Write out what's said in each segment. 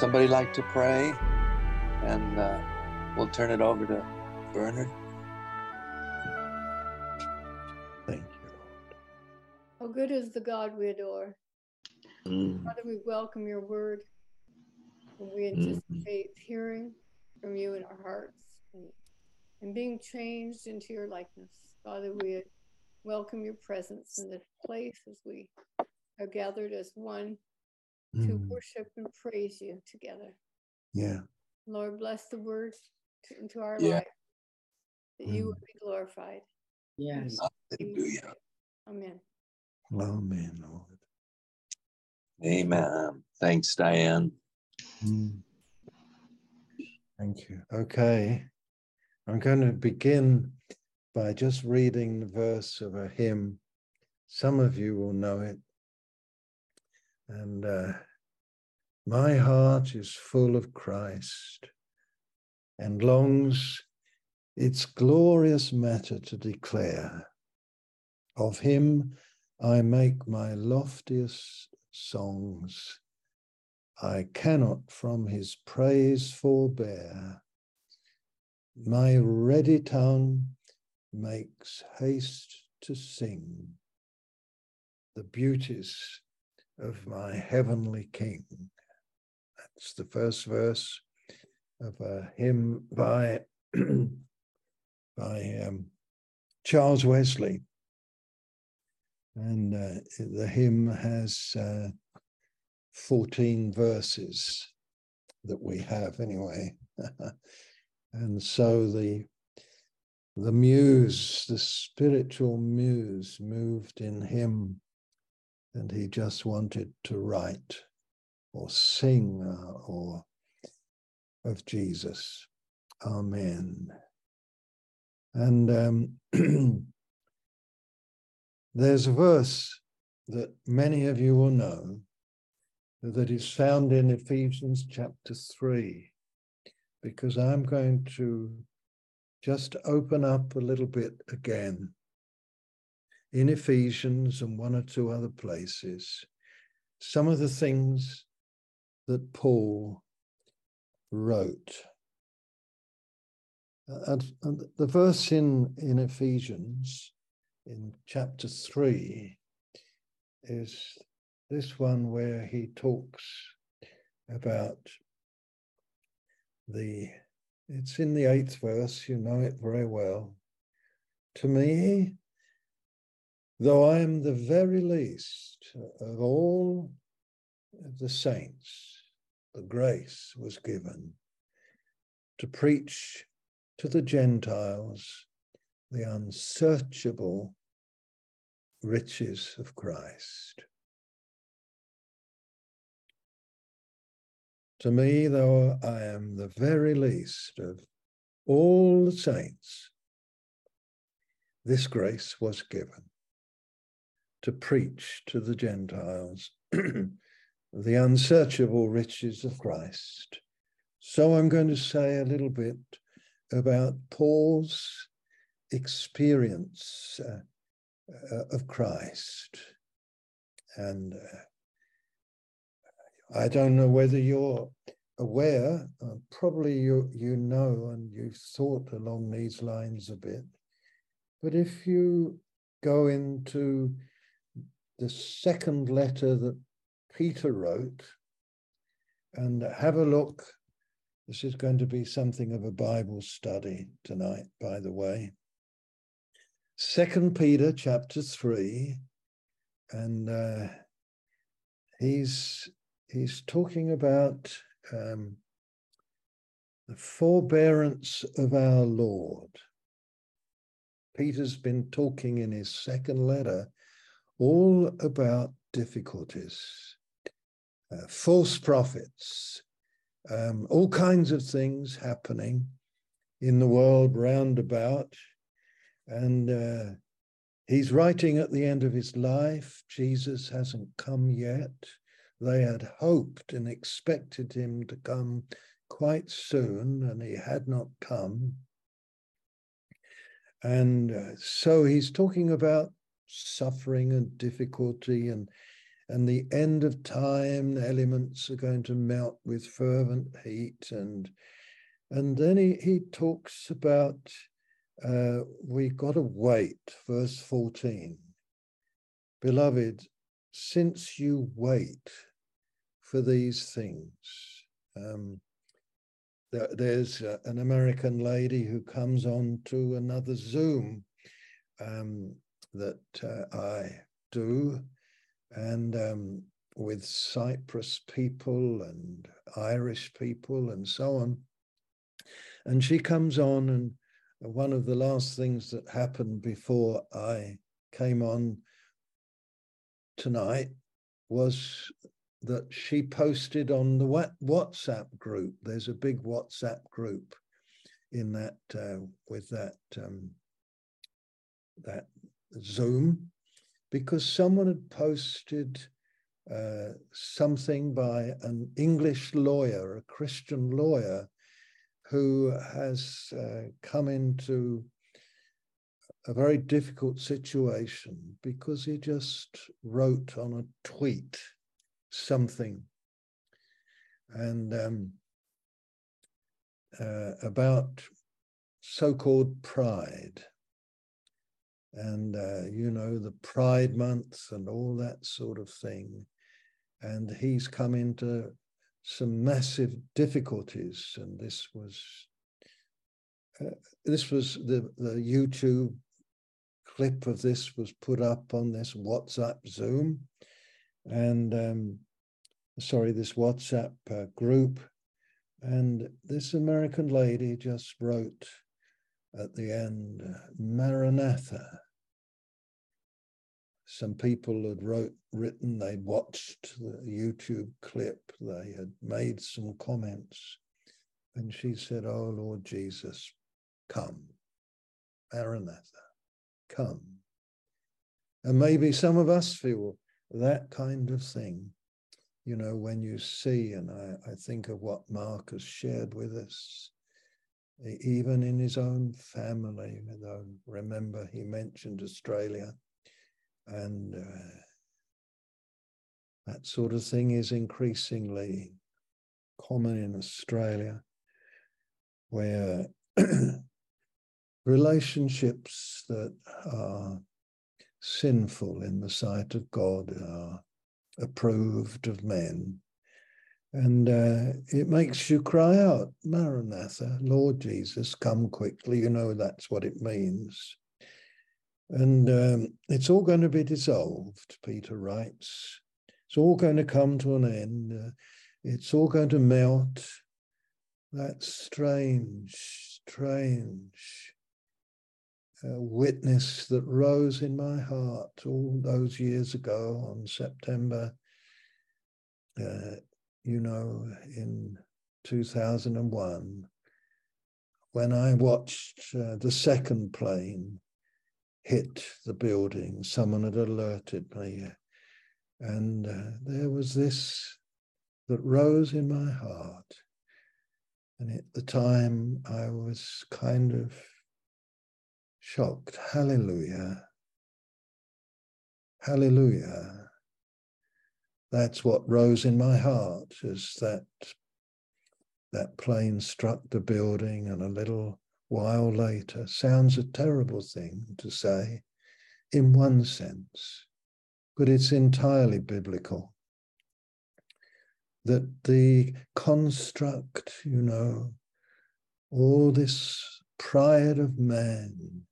somebody like to pray? And uh, we'll turn it over to Bernard. Thank you, Lord. How good is the God we adore. Mm, Father, we welcome your word. And we Mhm. anticipate hearing from you in our hearts and, and being changed into your likeness. Father, we welcome your presence in this place as we are gathered as one to mm, worship and praise you together. Yeah. Lord, bless the word to, into our Yeah. life, that you Mm. would be glorified. Yes. Hallelujah. Amen. Amen, Lord. Amen. Thanks, Diane. Mm. Thank you. Okay. I'm going to begin by just reading the verse of a hymn. Some of you will know it. And uh, my heart is full of Christ and longs its glorious matter to declare. Of him I make my loftiest songs. I cannot from his praise forbear. My ready tongue makes haste to sing the beauties of my heavenly King. That's the first verse of a hymn by, by um, Charles Wesley. And uh, the hymn has uh, 14 verses that we have anyway. and so the the muse, the spiritual muse moved in him and he just wanted to write or sing uh, or of Jesus. Amen. And um, there's a verse that many of you will know that is found in Ephesians chapter 3, because I'm going to just open up a little bit again in Ephesians and one or two other places, some of the things that Paul wrote. Uh, and, and the verse in, in Ephesians in chapter 3 is this one where he talks about the, it's in the eighth verse, you know it very well. To me, though I am the very least of all the saints, the grace was given to preach to the Gentiles the unsearchable riches of Christ. To me, though I am the very least of all the saints, this grace was given to preach to the Gentiles the unsearchable riches of Christ. So I'm going to say a little bit about Paul's experience uh, uh, of Christ. And uh, I don't know whether you're aware, uh, probably you, you know, and you've thought along these lines a bit. But if you go into the second letter that Peter wrote and have a look, this is going to be something of a Bible study tonight, by the way. Second Peter chapter three, and uh, he's he's talking about um, the forbearance of our Lord. Peter's been talking in his second letter all about difficulties, uh, false prophets, um, all kinds of things happening in the world round about. And uh, he's writing at the end of his life. Jesus hasn't come yet. They had hoped and expected him to come quite soon, and he had not come. And uh, so he's talking about suffering and difficulty and and the end of time The elements are going to melt with fervent heat. And and then he, he talks about uh, we got to wait verse 14 beloved since you wait for these things um, there, there's an american lady who comes on to another zoom um, that uh, i do and um, with Cyprus people and Irish people and so on. And she comes on, and one of the last things that happened before I came on tonight was that she posted on the WhatsApp group. There's a big WhatsApp group in that uh, with that um, that Zoom, because someone had posted uh, something by an English lawyer, a Christian lawyer, who has uh, come into a very difficult situation because he just wrote on a tweet something. And um, uh, about so-called pride and uh, you know the pride month and all that sort of thing. And he's come into some massive difficulties and this was uh, this was the the youtube clip of this was put up on this whatsapp zoom. And um, sorry this whatsapp uh, group. And this american lady just wrote at the end, Maranatha. Some people had wrote, written, they'd watched the YouTube clip, they had made some comments. And she said, Oh Lord Jesus, come. Maranatha, come. And maybe some of us feel that kind of thing, you know, when you see, and I, I think of what Mark has shared with us even in his own family. Though remember, he mentioned Australia, and uh, that sort of thing is increasingly common in Australia, where relationships that are sinful in the sight of God are approved of men and uh, it makes you cry out, Maranatha, Lord Jesus, come quickly. You know that's what it means. And um, it's all going to be dissolved, Peter writes. It's all going to come to an end. Uh, it's all going to melt. That strange, strange uh, witness that rose in my heart all those years ago on September uh, you know, in 2001, when I watched uh, the second plane hit the building, someone had alerted me. And uh, there was this that rose in my heart. And at the time, I was kind of shocked. Hallelujah. Hallelujah that's what rose in my heart as that that plane struck the building and a little while later sounds a terrible thing to say in one sense but it's entirely biblical. That the construct you know all this pride of man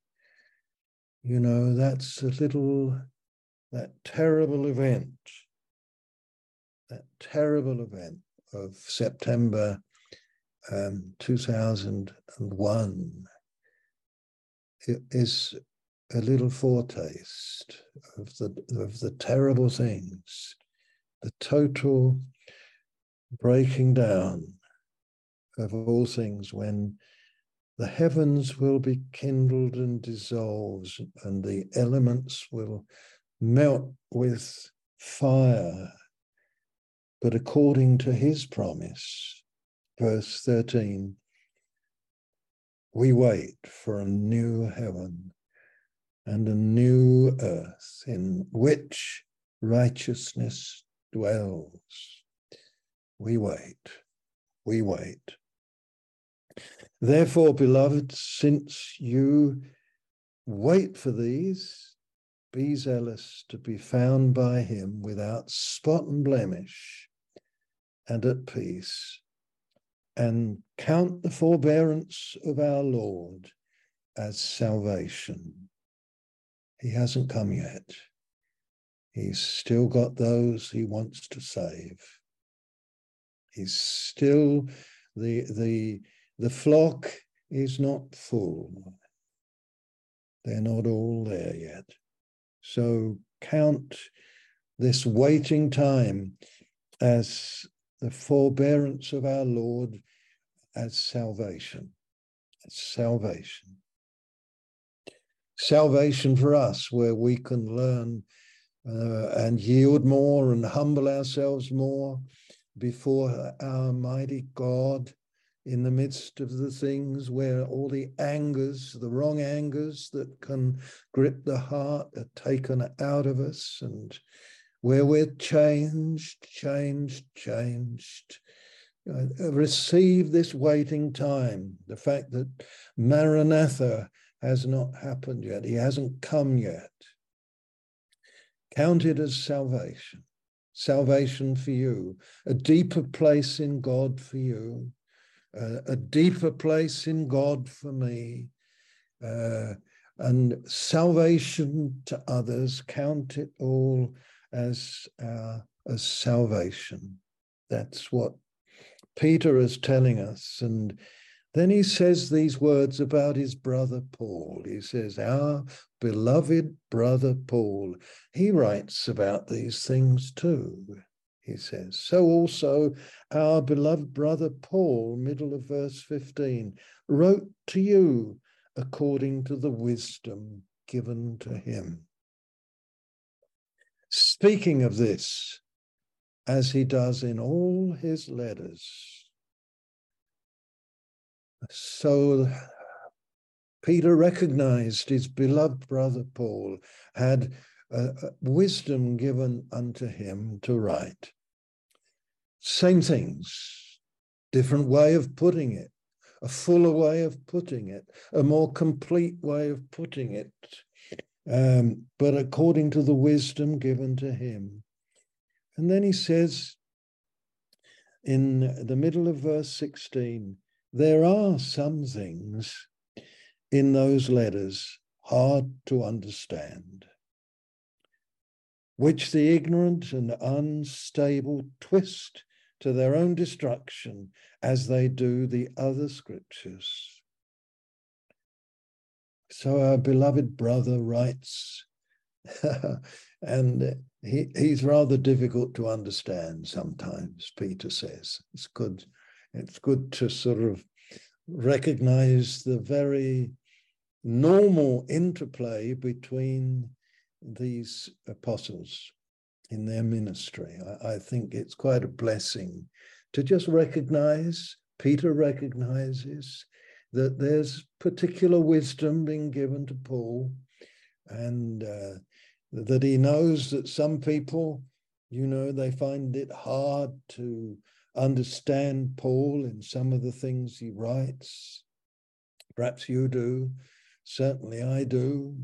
you know that's a little that terrible event that terrible event of September um, 2001 is a little foretaste of the of the terrible things, the total breaking down of all things when the heavens will be kindled and dissolves and the elements will melt with fire but according to his promise, verse 13, we wait for a new heaven and a new earth in which righteousness dwells. We wait, we wait. Therefore, beloved, since you wait for these, be zealous to be found by him without spot and blemish and at peace, and count the forbearance of our Lord as salvation. He hasn't come yet. He's still got those he wants to save. He's still the the the flock is not full. They're not all there yet. So count this waiting time as the forbearance of our Lord as salvation. As salvation. Salvation for us, where we can learn uh, and yield more and humble ourselves more before our mighty God in the midst of the things where all the angers, the wrong angers that can grip the heart are taken out of us and where we're changed, changed, changed. Uh, receive this waiting time. The fact that Maranatha has not happened yet, he hasn't come yet. Count it as salvation, salvation for you, a deeper place in God for you, uh, a deeper place in God for me, uh, and salvation to others. Count it all as uh, as salvation. That's what Peter is telling us, and then he says these words about his brother Paul. He says, Our beloved brother Paul. He writes about these things too he says. So also our beloved brother Paul, middle of verse 15, wrote to you according to the wisdom given to him. Speaking of this, as he does in all his letters. So Peter recognized his beloved brother Paul had uh, wisdom given unto him to write. Same things, different way of putting it, a fuller way of putting it, a more complete way of putting it, um, but according to the wisdom given to him. And then he says in the middle of verse 16, there are some things in those letters hard to understand which the ignorant and unstable twist to their own destruction as they do the other scriptures. So our beloved brother writes, and he, he's rather difficult to understand sometimes, Peter says. It's good, it's good to sort of recognize the very normal interplay between these apostles in their ministry. I, I, think it's quite a blessing to just recognize, Peter recognizes that there's particular wisdom being given to Paul, and uh, that he knows that some people, you know, they find it hard to understand Paul in some of the things he writes. Perhaps you do, certainly I do.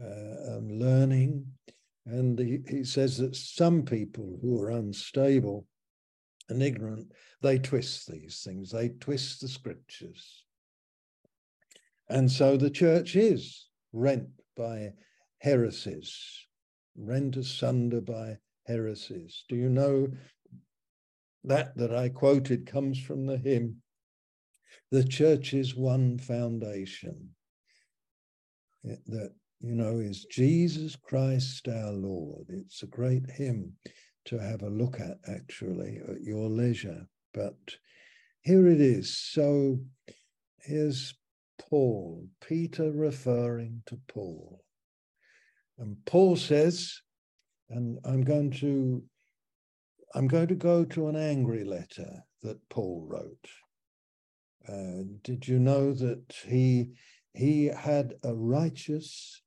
Uh, um, learning and he, he says that some people who are unstable and ignorant, they twist these things, they twist the scriptures. And so the church is rent by heresies, rent asunder by heresies. Do you know that that I quoted comes from the hymn? The church is one foundation. That you know, is Jesus Christ our Lord. It's a great hymn to have a look at, actually, at your leisure. But here it is. So here's Paul, Peter referring to Paul. And Paul says, and I'm going to I'm going to go to an angry letter that Paul wrote. Uh, did you know that he he had a righteous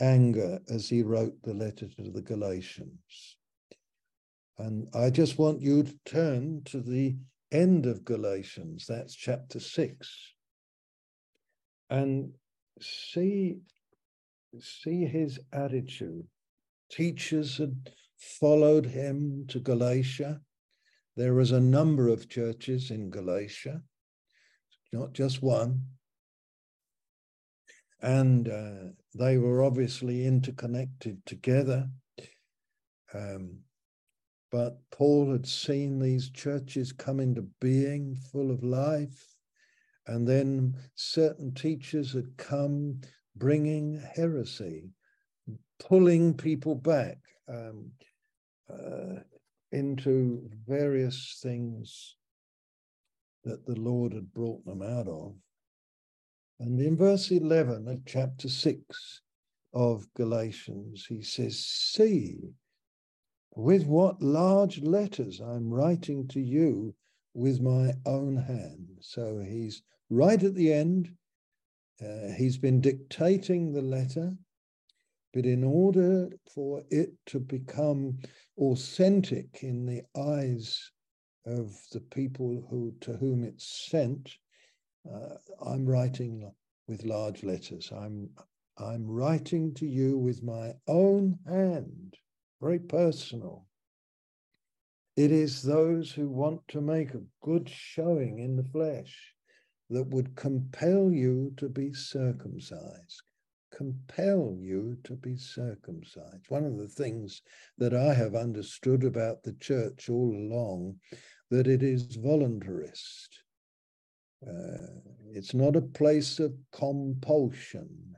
anger as he wrote the letter to the Galatians. And I just want you to turn to the end of Galatians, that's chapter 6, and see, see his attitude. Teachers had followed him to Galatia. There was a number of churches in Galatia, not just one. And uh, they were obviously interconnected together. Um, but Paul had seen these churches come into being full of life. And then certain teachers had come bringing heresy, pulling people back um, uh, into various things that the Lord had brought them out of. And in verse 11 of chapter 6 of Galatians, he says, See with what large letters I'm writing to you with my own hand. So he's right at the end. Uh, he's been dictating the letter, but in order for it to become authentic in the eyes of the people who to whom it's sent, uh, I'm writing with large letters. I'm I'm writing to you with my own hand, very personal. It is those who want to make a good showing in the flesh that would compel you to be circumcised. Compel you to be circumcised. One of the things that I have understood about the church all along that it is voluntarist. Uh, it's not a place of compulsion.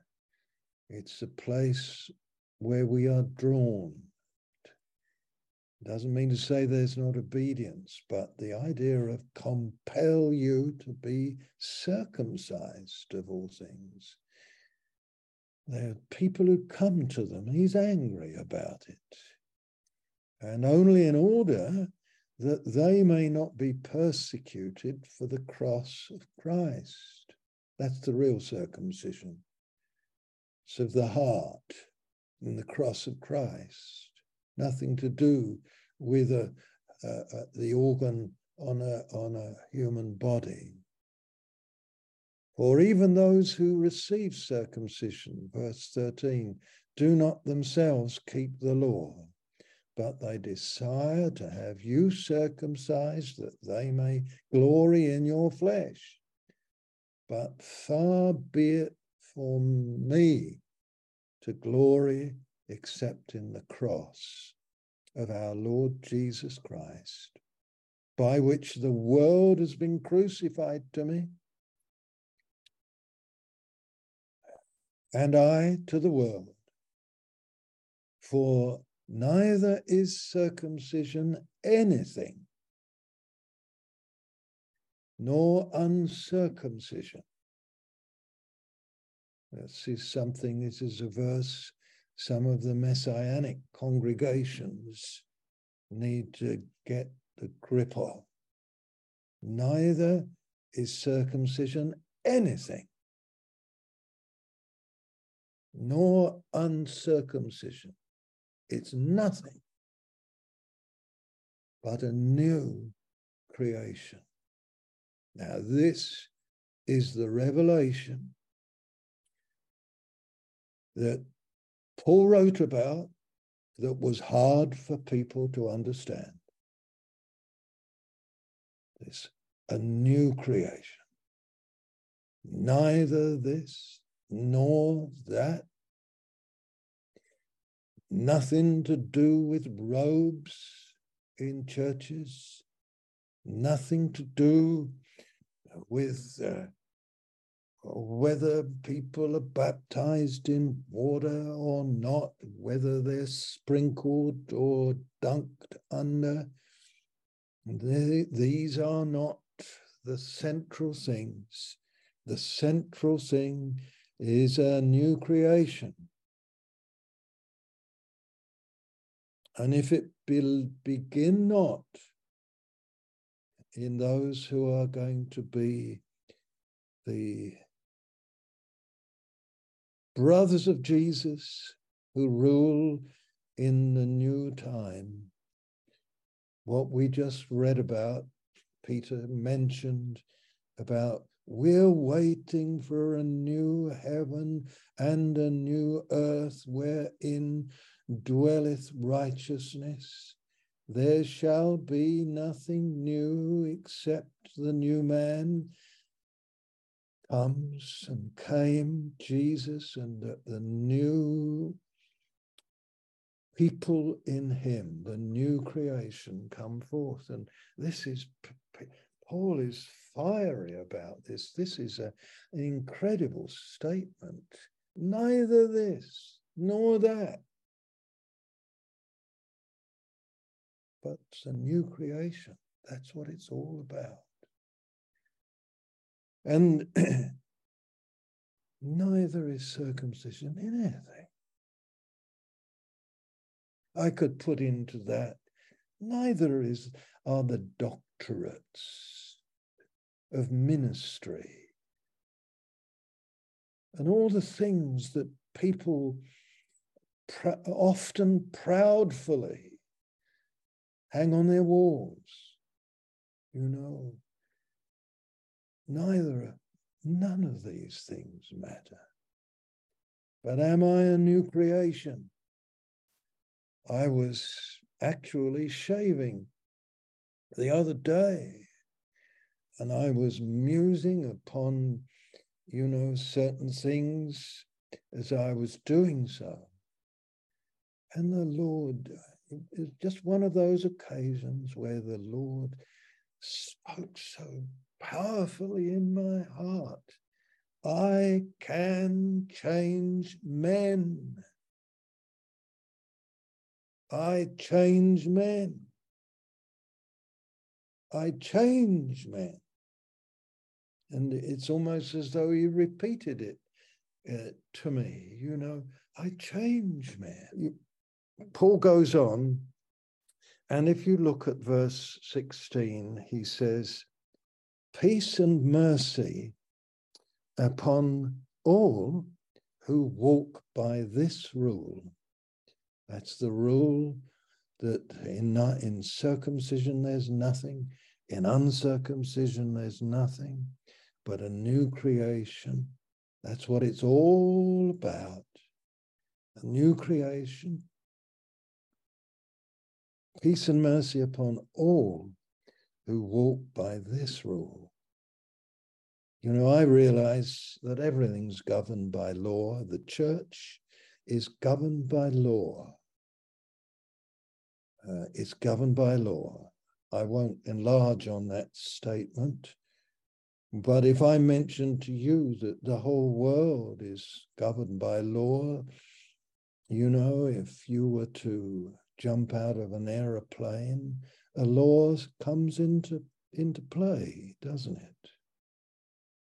It's a place where we are drawn. Doesn't mean to say there's not obedience, but the idea of compel you to be circumcised of all things. There are people who come to them, he's angry about it. And only in order that they may not be persecuted for the cross of Christ. That's the real circumcision. It's of the heart in the cross of Christ. Nothing to do with a, the organ on a, on a human body. For even those who receive circumcision, verse 13, do not themselves keep the law but they desire to have you circumcised that they may glory in your flesh. But far be it from me to glory except in the cross of our Lord Jesus Christ, by which the world has been crucified to me, and I to the world. For neither is circumcision anything, nor uncircumcision. This is something, this is a verse some of the messianic congregations need to get the grip on. Neither is circumcision anything, nor uncircumcision. It's nothing but a new creation. Now, this is the revelation that Paul wrote about that was hard for people to understand. This a new creation. Neither this nor that nothing to do with robes in churches, nothing to do with uh, whether people are baptized in water or not, whether they're sprinkled or dunked under. They, these are not the central things. The central thing is a new creation And if it be, begin not in those who are going to be the brothers of Jesus who rule in the new time. What we just read about, Peter mentioned about we're waiting for a new heaven and a new earth wherein dwelleth righteousness. There shall be nothing new except the new man comes and came, Jesus, and the, the new people in him, the new creation come forth. And this is, Paul is fiery about this. This is a, an incredible statement. Neither this nor that. But a new creation. That's what it's all about. And neither is circumcision in anything. I could put into that, neither is are the doctorates of ministry and all the things that people pr- often proudfully hang on their walls. You know, neither, none of these things matter. But am I a new creation? I was actually shaving the other day and I was musing upon, you know, certain things as I was doing so. And the Lord, it just one of those occasions where the Lord spoke so powerfully in my heart. I can change men. I change men. I change men. And it's almost as though he repeated it uh, to me, you know, I change man. Paul goes on, and if you look at verse 16, he says, Peace and mercy upon all who walk by this rule that's the rule that in, in circumcision there's nothing, in uncircumcision there's nothing, but a new creation. That's what it's all about. A new creation. Peace and mercy upon all who walk by this rule. You know, I realize that everything's governed by law. The church is governed by law uh, it's governed by law. I won't enlarge on that statement. But if I mention to you that the whole world is governed by law, you know, if you were to jump out of an aeroplane, a law comes into, into play, doesn't it?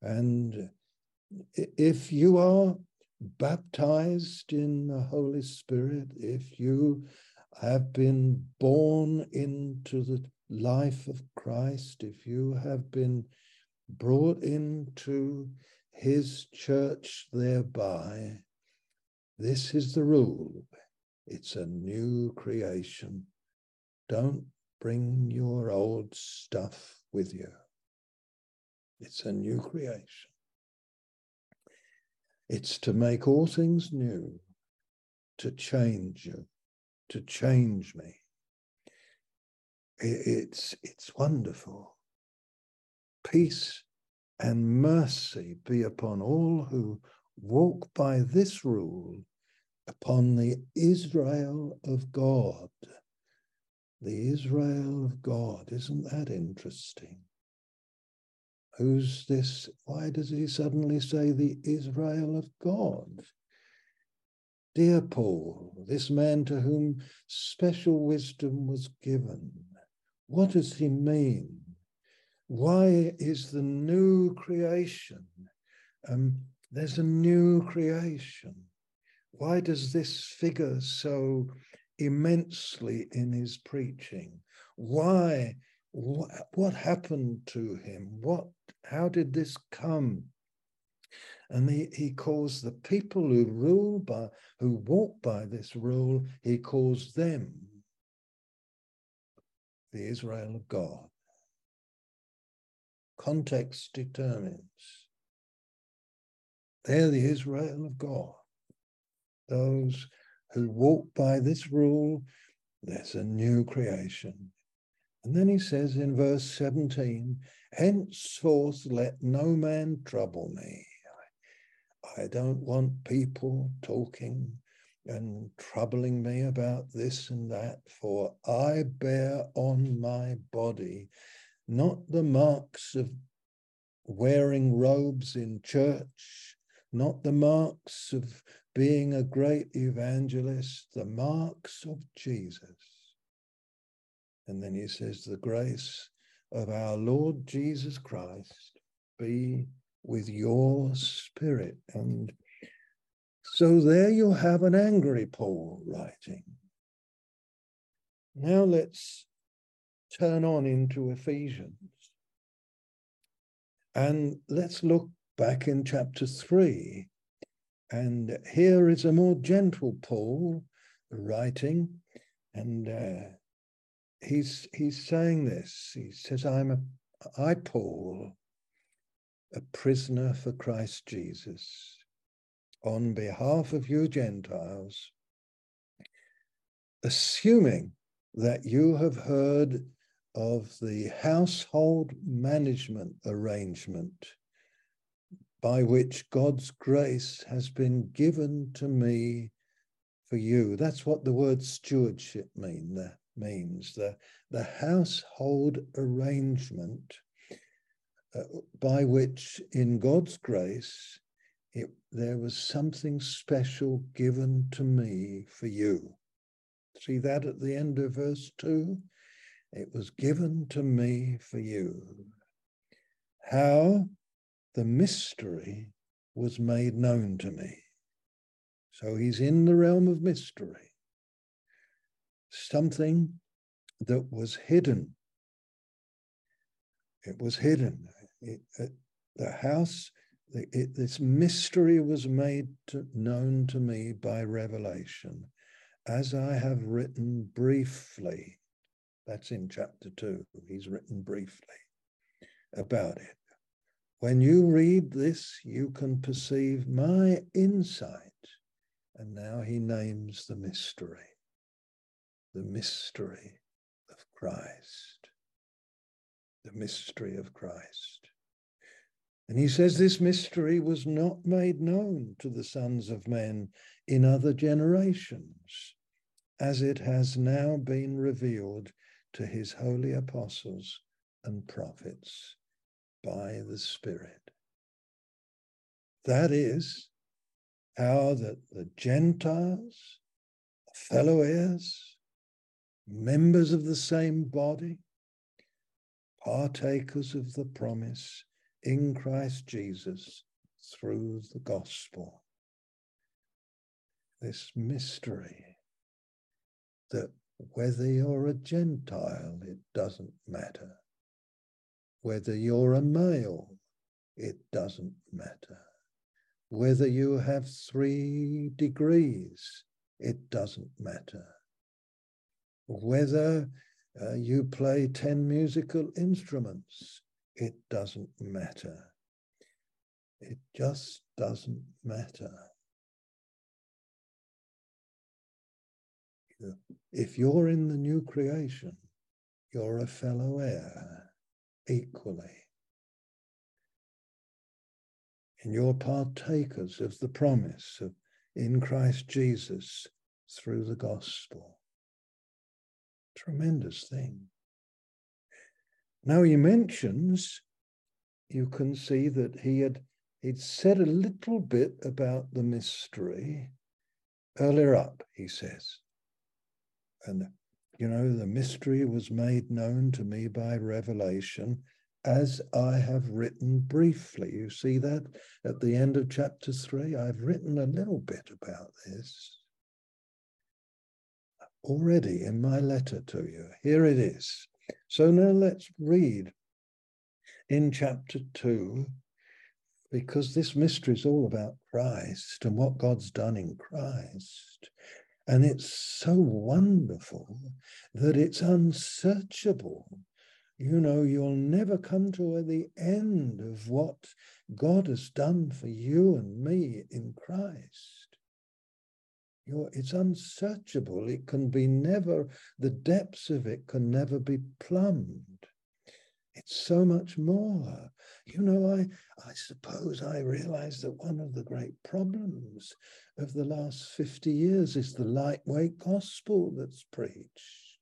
And if you are baptized in the Holy Spirit, if you have been born into the life of Christ, if you have been brought into his church thereby, this is the rule. It's a new creation. Don't bring your old stuff with you. It's a new creation. It's to make all things new, to change you to change me. It's, it's wonderful. Peace and mercy be upon all who walk by this rule, upon the Israel of God. The Israel of God, isn't that interesting? Who's this? Why does he suddenly say the Israel of God? Dear Paul, this man to whom special wisdom was given, what does he mean? Why is the new creation? Um, there's a new creation. Why does this figure so immensely in his preaching? Why? What, what happened to him? What? How did this come? And he, he calls the people who rule by, who walk by this rule, he calls them the Israel of God. Context determines. They're the Israel of God. Those who walk by this rule, there's a new creation. And then he says in verse 17, henceforth let no man trouble me. I don't want people talking and troubling me about this and that, for I bear on my body not the marks of wearing robes in church, not the marks of being a great evangelist, the marks of Jesus. And then he says, The grace of our Lord Jesus Christ be with your spirit. And so there you have an angry Paul writing. Now let's turn on into Ephesians. And let's look back in chapter 3. And here is a more gentle Paul writing. And uh, he's, he's saying this. He says, I'm a, I, Paul, a prisoner for Christ Jesus, on behalf of you Gentiles, assuming that you have heard of the household management arrangement by which God's grace has been given to me for you. That's what the word stewardship mean, that means. The, the household arrangement uh, by which, in God's grace, it, there was something special given to me for you. See that at the end of verse 2? It was given to me for you. How the mystery was made known to me. So he's in the realm of mystery. Something that was hidden. It was hidden it, it, the house, it, this mystery was made to, known to me by revelation, as I have written briefly. That's in chapter two. He's written briefly about it. When you read this, you can perceive my insight. And now he names the mystery, the mystery of Christ, the mystery of Christ. And he says this mystery was not made known to the sons of men in other generations, as it has now been revealed to his holy apostles and prophets by the Spirit. That is how that the Gentiles, fellow heirs, members of the same body, partakers of the promise, in Christ Jesus through the gospel. This mystery that whether you're a Gentile, it doesn't matter. Whether you're a male, it doesn't matter. Whether you have three degrees, it doesn't matter. Whether uh, you play 10 musical instruments, it doesn't matter. It just doesn't matter. If you're in the new creation, you're a fellow heir equally. And you're partakers of the promise of in Christ Jesus through the gospel. Tremendous thing. Now he mentions, you can see that he had he'd said a little bit about the mystery earlier up, he says. And you know, the mystery was made known to me by revelation as I have written briefly. You see that at the end of chapter three? I've written a little bit about this already in my letter to you. Here it is. So now let's read in chapter 2, because this mystery is all about Christ and what God's done in Christ. And it's so wonderful that it's unsearchable. You know, you'll never come to the end of what God has done for you and me in Christ. You're, it's unsearchable. It can be never, the depths of it can never be plumbed. It's so much more. You know, I, I suppose I realize that one of the great problems of the last 50 years is the lightweight gospel that's preached.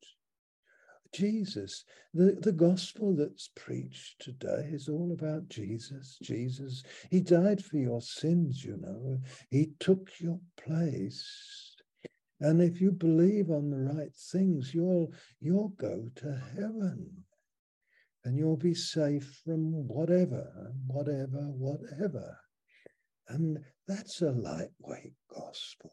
Jesus, the, the gospel that's preached today is all about Jesus. Jesus, he died for your sins, you know. He took your place. And if you believe on the right things, you'll you'll go to heaven and you'll be safe from whatever, whatever, whatever. And that's a lightweight gospel.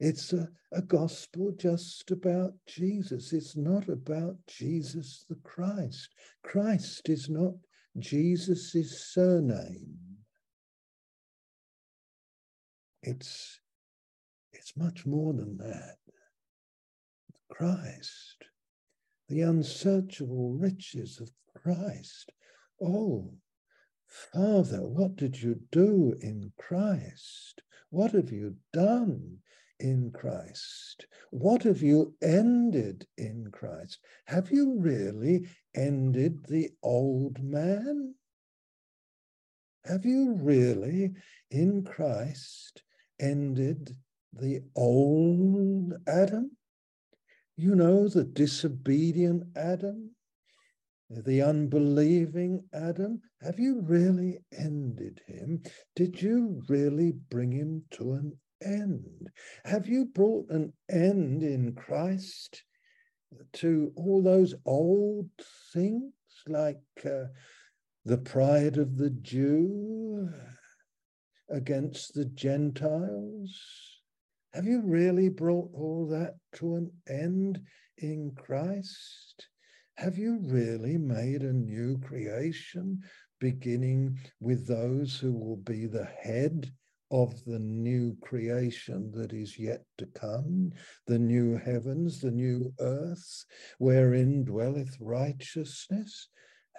It's a, a gospel just about Jesus. It's not about Jesus the Christ. Christ is not Jesus' surname. It's, it's much more than that. Christ the unsearchable riches of Christ. Oh, Father, what did you do in Christ? What have you done in Christ? What have you ended in Christ? Have you really ended the old man? Have you really in Christ ended the old Adam? You know, the disobedient Adam, the unbelieving Adam. Have you really ended him? Did you really bring him to an end? Have you brought an end in Christ to all those old things like uh, the pride of the Jew against the Gentiles? Have you really brought all that to an end in Christ? Have you really made a new creation, beginning with those who will be the head of the new creation that is yet to come, the new heavens, the new earth, wherein dwelleth righteousness?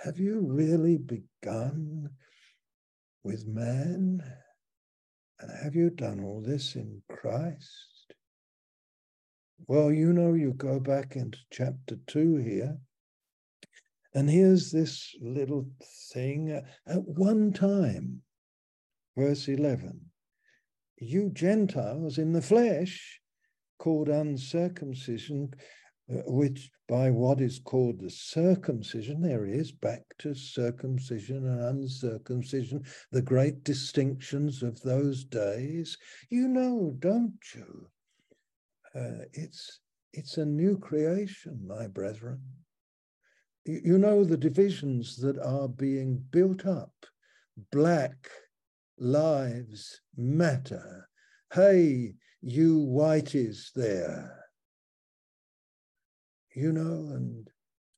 Have you really begun with man? And have you done all this in Christ? Well, you know, you go back into chapter 2 here, and here's this little thing. At one time, verse 11, you Gentiles in the flesh, called uncircumcision, which by what is called the circumcision, there is back to circumcision and uncircumcision, the great distinctions of those days. You know, don't you? Uh, it's it's a new creation, my brethren. You, you know the divisions that are being built up. Black lives matter. Hey, you whiteys there you know, and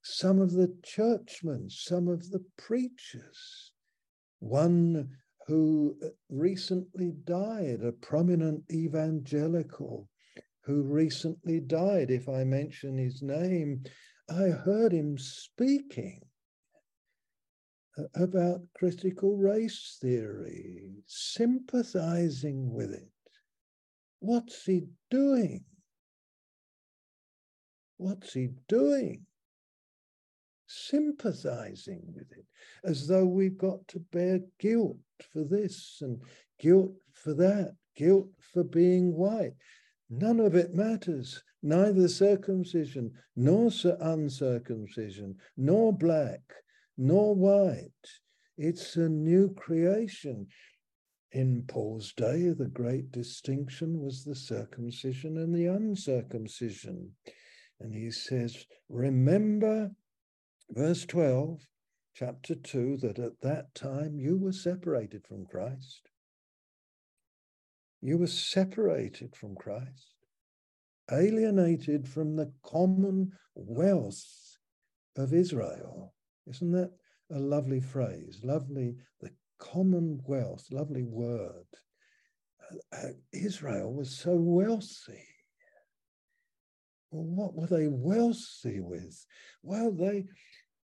some of the churchmen, some of the preachers, one who recently died, a prominent evangelical who recently died, if I mention his name, I heard him speaking about critical race theory, sympathizing with it. What's he doing? What's he doing? Sympathizing with it, as though we've got to bear guilt for this and guilt for that, guilt for being white. None of it matters. Neither circumcision, nor uncircumcision, nor black, nor white. It's a new creation. In Paul's day, the great distinction was the circumcision and the uncircumcision. And he says, Remember, verse 12, chapter 2, that at that time you were separated from Christ. You were separated from Christ, alienated from the commonwealth of Israel. Isn't that a lovely phrase? Lovely, the commonwealth, lovely word. Uh, uh, Israel was so wealthy. Well, what were they wealthy with? Well, they,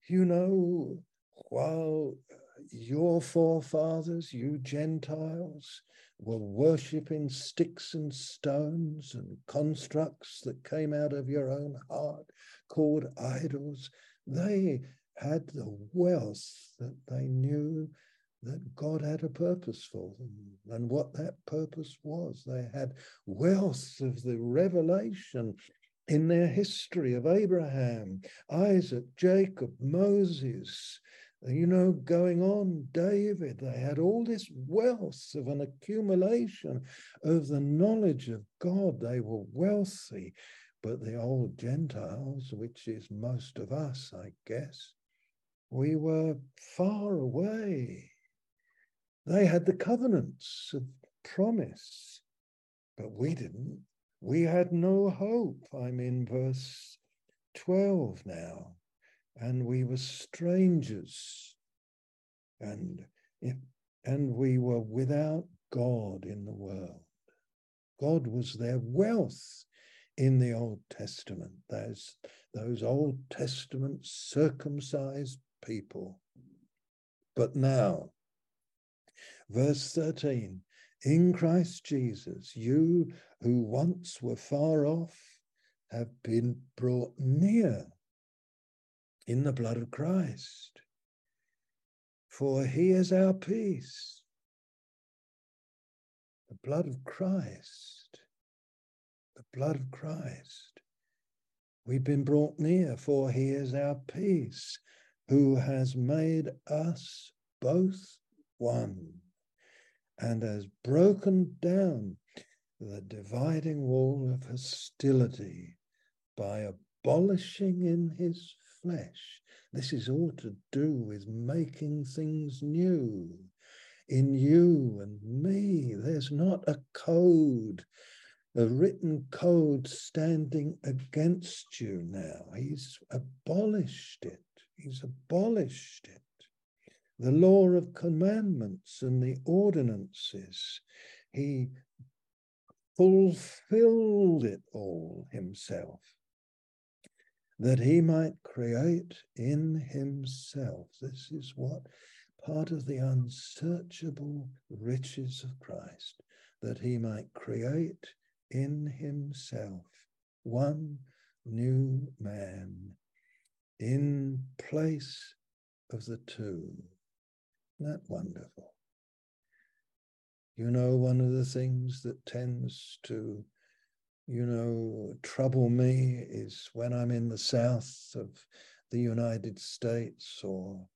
you know, while uh, your forefathers, you Gentiles, were worshipping sticks and stones and constructs that came out of your own heart called idols, they had the wealth that they knew that God had a purpose for them and what that purpose was. They had wealth of the revelation in their history of Abraham, Isaac, Jacob, Moses, you know, going on, David, they had all this wealth of an accumulation of the knowledge of God. They were wealthy, but the old Gentiles, which is most of us, I guess, we were far away. They had the covenants of promise, but we didn't. We had no hope. I'm in verse 12 now. And we were strangers. And, and we were without God in the world. God was their wealth in the Old Testament. Those, those Old Testament circumcised people. But now, verse 13, in Christ Jesus, you who once were far off have been brought near in the blood of Christ. For he is our peace. The blood of Christ. The blood of Christ. We've been brought near, for he is our peace, who has made us both one and has broken down the dividing wall of hostility by abolishing in his flesh. This is all to do with making things new in you and me. There's not a code, a written code standing against you now. He's abolished it. He's abolished it. The law of commandments and the ordinances, he fulfilled it all himself that he might create in himself. This is what part of the unsearchable riches of Christ, that he might create in himself one new man in place of the two. Isn't that wonderful? You know, one of the things that tends to you know, trouble me is when I'm in the south of the United States or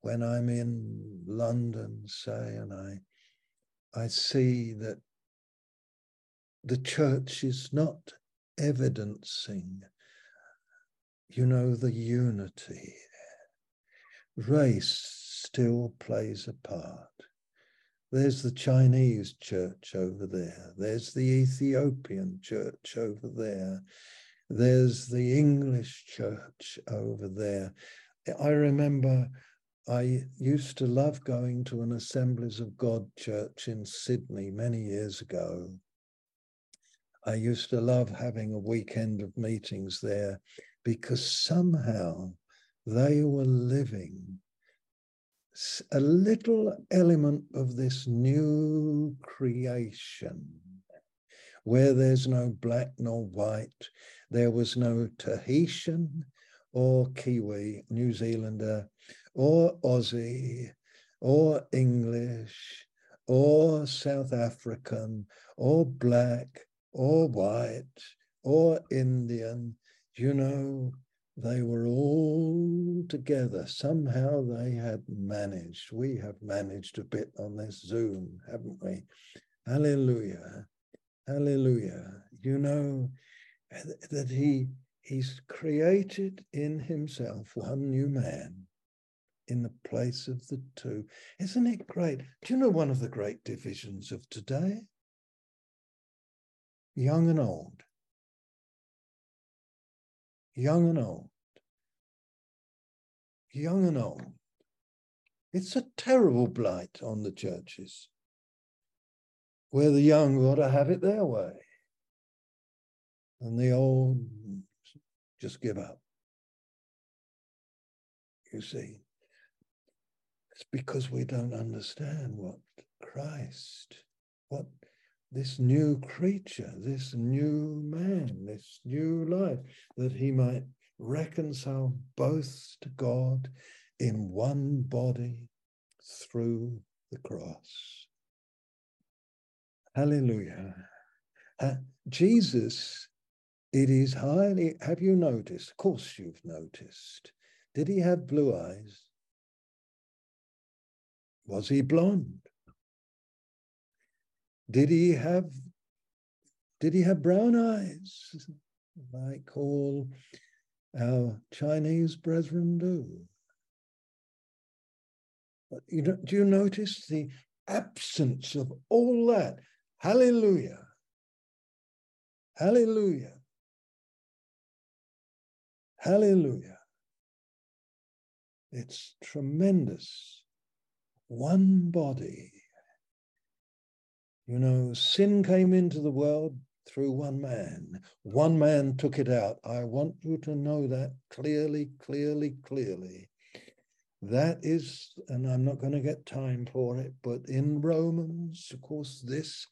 when I'm in London, say, and I I see that the church is not evidencing, you know, the unity. Race still plays a part. There's the Chinese church over there. There's the Ethiopian church over there. There's the English church over there. I remember I used to love going to an Assemblies of God church in Sydney many years ago. I used to love having a weekend of meetings there because somehow they were living a little element of this new creation where there's no black nor white. There was no Tahitian or Kiwi, New Zealander, or Aussie, or English, or South African, or black, or white, or Indian. You know, they were all together. Somehow they had managed. We have managed a bit on this Zoom, haven't we? Hallelujah. Hallelujah. You know eh, that he he's created in himself one new man in the place of the two. Isn't it great? Do you know one of the great divisions of today? Young and old young and old, young and old. It's a terrible blight on the churches where the young got to have it their way and the old just give up. You see, it's because we don't understand what Christ, what this new creature, this new man, this new life, that he might reconcile both to God in one body through the cross. Hallelujah. Uh, Jesus, it is highly, have you noticed? Of course, you've noticed. Did he have blue eyes? Was he blonde? Did he have did he have brown eyes like all our Chinese brethren do? But you do, do you notice the absence of all that? Hallelujah. Hallelujah. Hallelujah. It's tremendous. One body. You know, sin came into the world through one man. One man took it out. I want you to know that clearly, clearly, clearly. That is, and I'm not going to get time for it, but in Romans, of course, this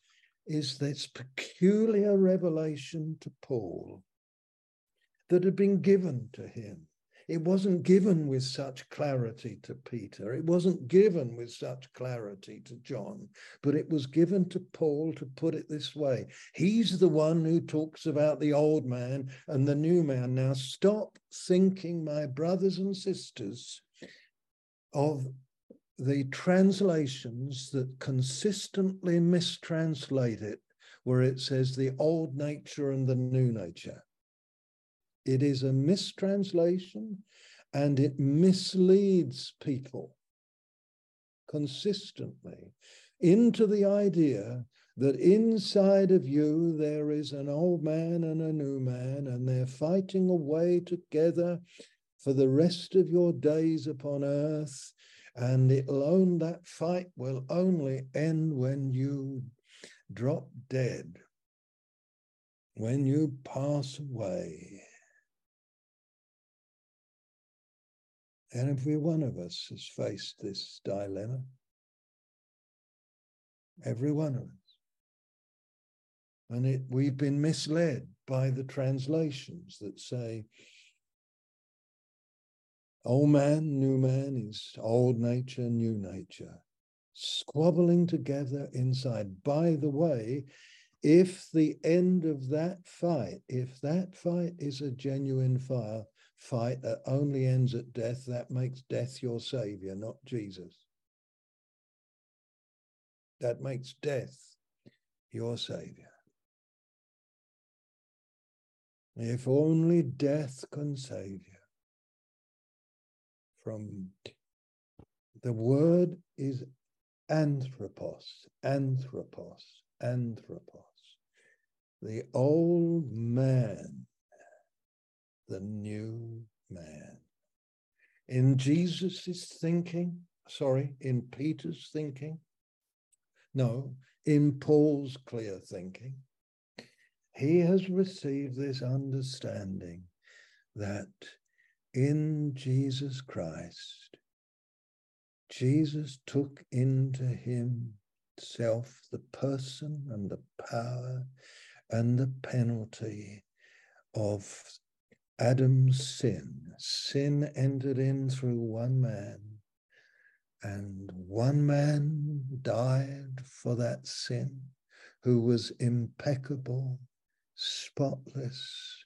is this peculiar revelation to Paul that had been given to him. It wasn't given with such clarity to Peter. It wasn't given with such clarity to John, but it was given to Paul to put it this way. He's the one who talks about the old man and the new man. Now, stop thinking, my brothers and sisters, of the translations that consistently mistranslate it, where it says the old nature and the new nature. It is a mistranslation and it misleads people consistently into the idea that inside of you there is an old man and a new man, and they're fighting away together for the rest of your days upon earth. And it'll own that fight will only end when you drop dead, when you pass away. And every one of us has faced this dilemma. Every one of us. And it, we've been misled by the translations that say, old man, new man is old nature, new nature, squabbling together inside. By the way, if the end of that fight, if that fight is a genuine fire, fight that only ends at death, that makes death your savior, not Jesus. That makes death your savior. If only death can save you from the word is anthropos, anthropos, anthropos. The old man the new man. In Jesus' thinking, sorry, in Peter's thinking, no, in Paul's clear thinking, he has received this understanding that in Jesus Christ, Jesus took into himself the person and the power and the penalty of Adam's sin. Sin entered in through one man, and one man died for that sin, who was impeccable, spotless.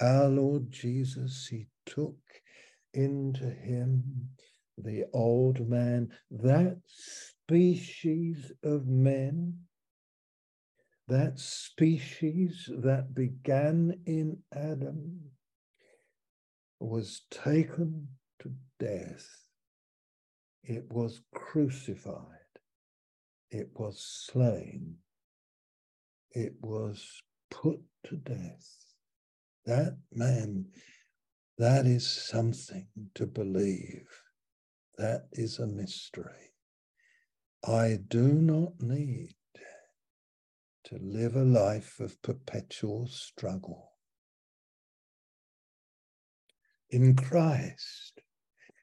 Our Lord Jesus, He took into Him the old man, that species of men, that species that began in Adam was taken to death. It was crucified. It was slain. It was put to death. That man, that is something to believe. That is a mystery. I do not need to live a life of perpetual struggle. In Christ,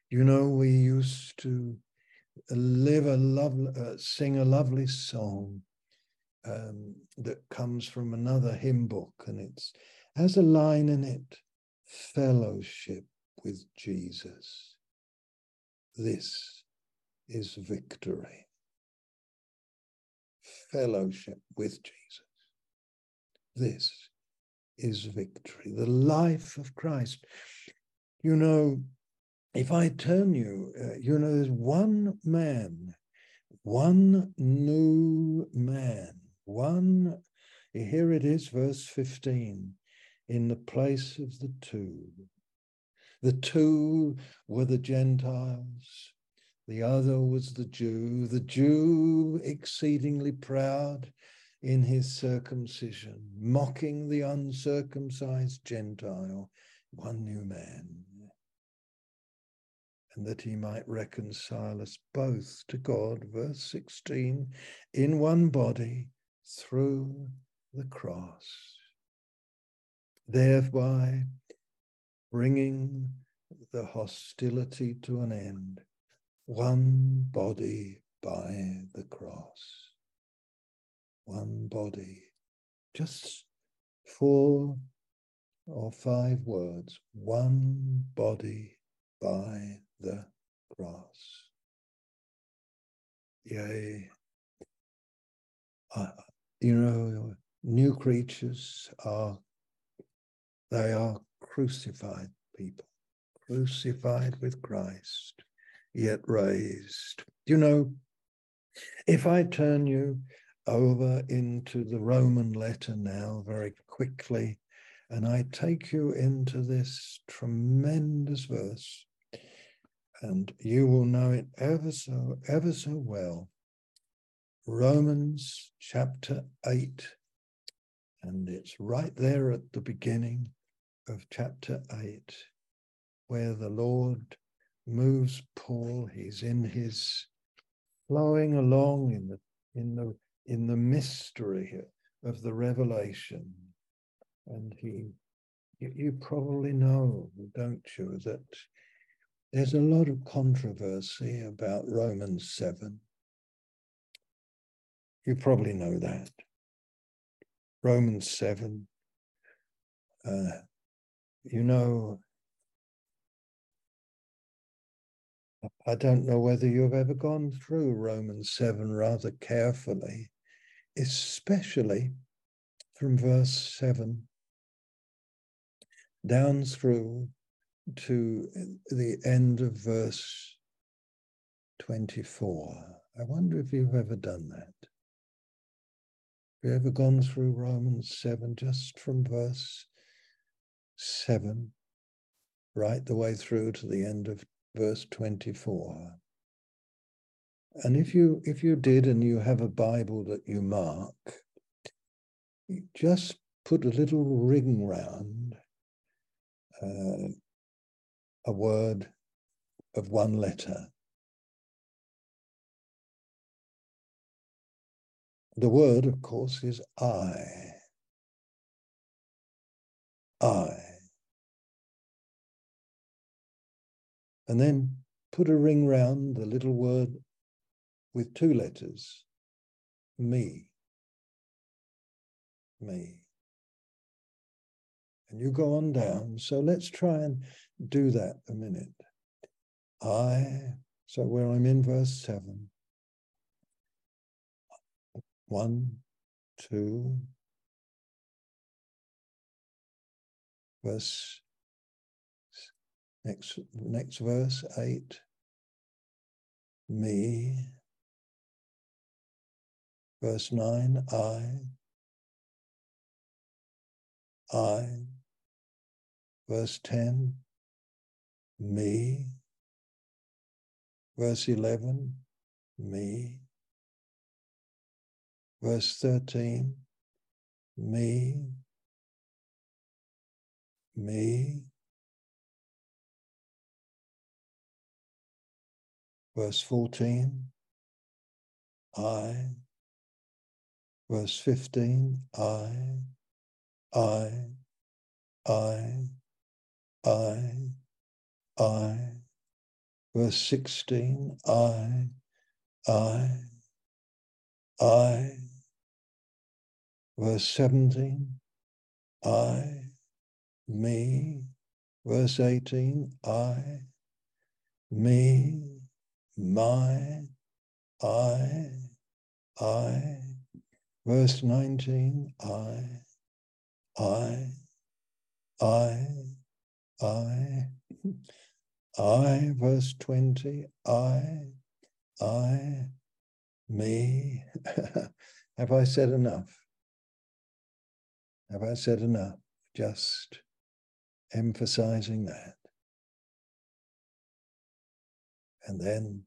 you know, we used to live a lovely, uh, sing a lovely song um, that comes from another hymn book, and it's has a line in it: "Fellowship with Jesus." This is victory. Fellowship with Jesus. This is victory. The life of Christ. You know, if I turn you, uh, you know, there's one man, one new man, one, here it is, verse 15, in the place of the two. The two were the Gentiles, the other was the Jew, the Jew exceedingly proud in his circumcision, mocking the uncircumcised Gentile, one new man and that he might reconcile us both to God, verse 16, in one body through the cross, thereby bringing the hostility to an end, one body by the cross. One body, just four or five words, one body by the cross. Yea, uh, you know, new creatures are, they are crucified people, crucified with Christ, yet raised. You know, if I turn you over into the Roman letter now very quickly, and I take you into this tremendous verse, and you will know it ever so, ever so well. Romans chapter 8, and it's right there at the beginning of chapter 8, where the Lord moves Paul. He's in his flowing along in the in the in the mystery of the revelation. And he you, you probably know, don't you, that there's a lot of controversy about Romans 7. You probably know that. Romans 7. Uh, you know, I don't know whether you've ever gone through Romans 7 rather carefully, especially from verse 7 down through to the end of verse 24. I wonder if you've ever done that. Have you ever gone through Romans 7 just from verse 7 right the way through to the end of verse 24? And if you if you did and you have a Bible that you mark, just put a little ring round uh, a word of one letter. The word, of course, is I. I. And then put a ring round the little word with two letters me. Me. And you go on down. So let's try and do that a minute. I, so where I'm in verse 7, one, two, verse, next, next verse, eight, me, verse nine, I, I, verse 10, me. Verse 11, me. Verse 13, me. Me. Verse 14, I. Verse 15, I, I, I, I, I. Verse 16, I, I, I. Verse 17, I, me. Verse 18, I, me, my, I, I. Verse 19, I, I, I, I, I. Verse 20, I, I, me. Have I said enough? Have I said enough? Just emphasizing that. And then,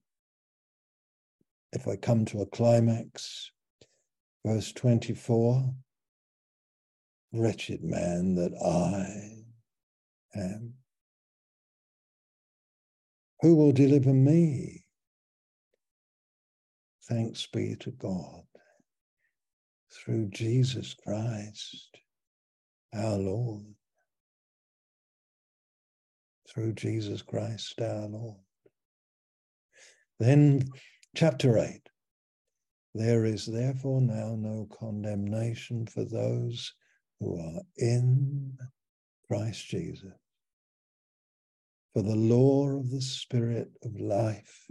if I come to a climax, verse 24 Wretched man that I am. Who will deliver me? Thanks be to God through Jesus Christ, our Lord. Through Jesus Christ, our Lord. Then, chapter 8 there is therefore now no condemnation for those who are in Christ Jesus. For the law of the Spirit of life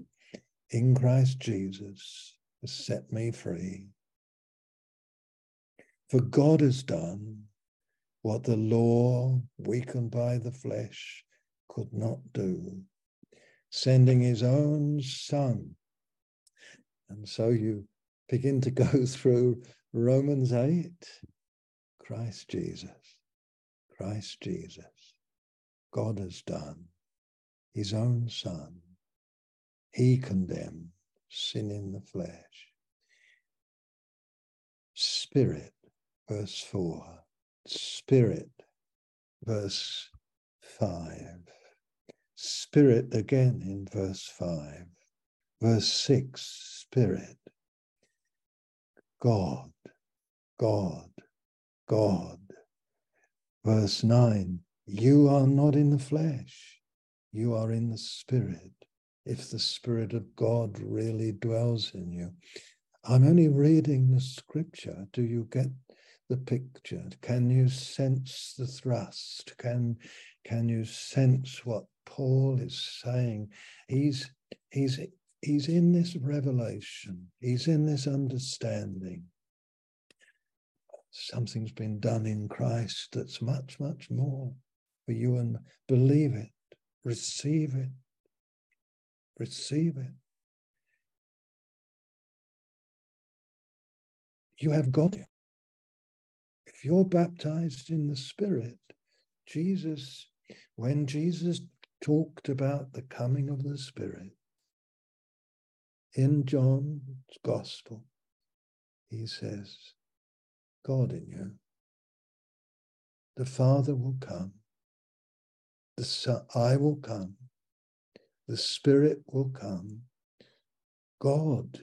in Christ Jesus has set me free. For God has done what the law, weakened by the flesh, could not do, sending his own Son. And so you begin to go through Romans 8, Christ Jesus, Christ Jesus. God has done his own Son. He condemned sin in the flesh. Spirit, verse 4. Spirit, verse 5. Spirit again in verse 5. Verse 6, Spirit. God, God, God. Verse 9 You are not in the flesh, you are in the Spirit. If the Spirit of God really dwells in you. I'm only reading the scripture. Do you get the picture? Can you sense the thrust? Can, can you sense what Paul is saying? He's, he's he's in this revelation, he's in this understanding. Something's been done in Christ that's much, much more for you and believe it, receive it, receive it. You have got it. If you're baptized in the Spirit, Jesus, when Jesus talked about the coming of the Spirit, in John's Gospel, he says, God in you, the Father will come, the Son, I will come, the Spirit will come, God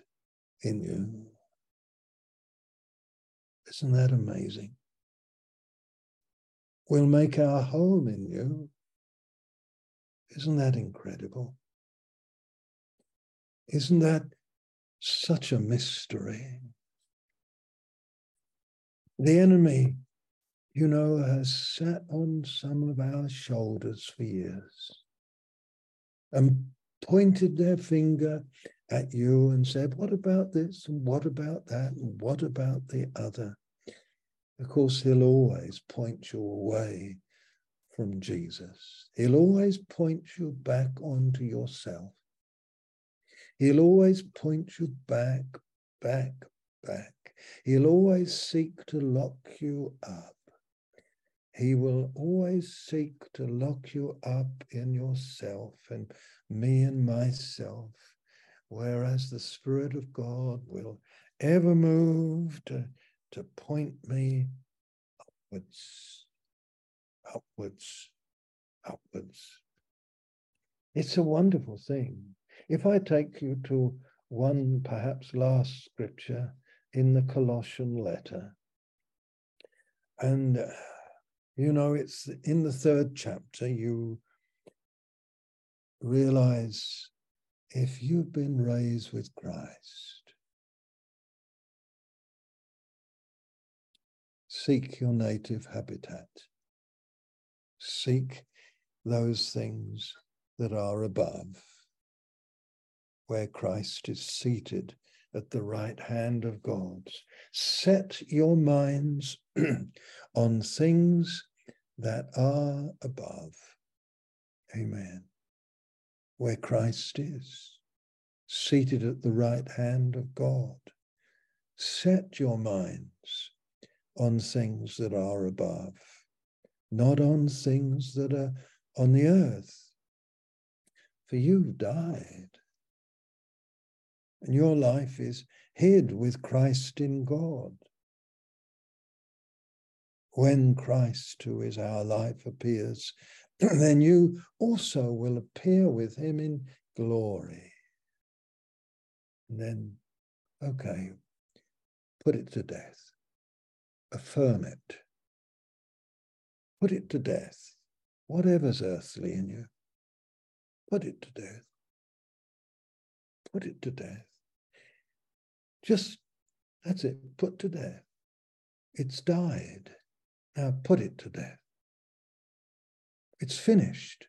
in you. Isn't that amazing? We'll make our home in you. Isn't that incredible? Isn't that such a mystery? The enemy, you know, has sat on some of our shoulders for years and pointed their finger at you and said, What about this? And what about that? And what about the other? Of course, he'll always point you away from Jesus. He'll always point you back onto yourself. He'll always point you back, back, back. He'll always seek to lock you up. He will always seek to lock you up in yourself and me and myself, whereas the Spirit of God will ever move to, to point me upwards, upwards, upwards. It's a wonderful thing. If I take you to one perhaps last scripture in the Colossian letter, and uh, you know, it's in the third chapter, you realize if you've been raised with Christ, seek your native habitat, seek those things that are above, where Christ is seated at the right hand of God. Set your minds on things that are above. Amen. Where Christ is, seated at the right hand of God. Set your minds on things that are above, not on things that are on the earth. For you've died, and your life is hid with Christ in God when Christ, who is our life, appears, then you also will appear with him in glory. And then, okay, put it to death, affirm it, put it to death. Whatever's earthly in you, put it to death. Put it to death. Just, that's it, put to death. It's died. Now put it to death. It's finished.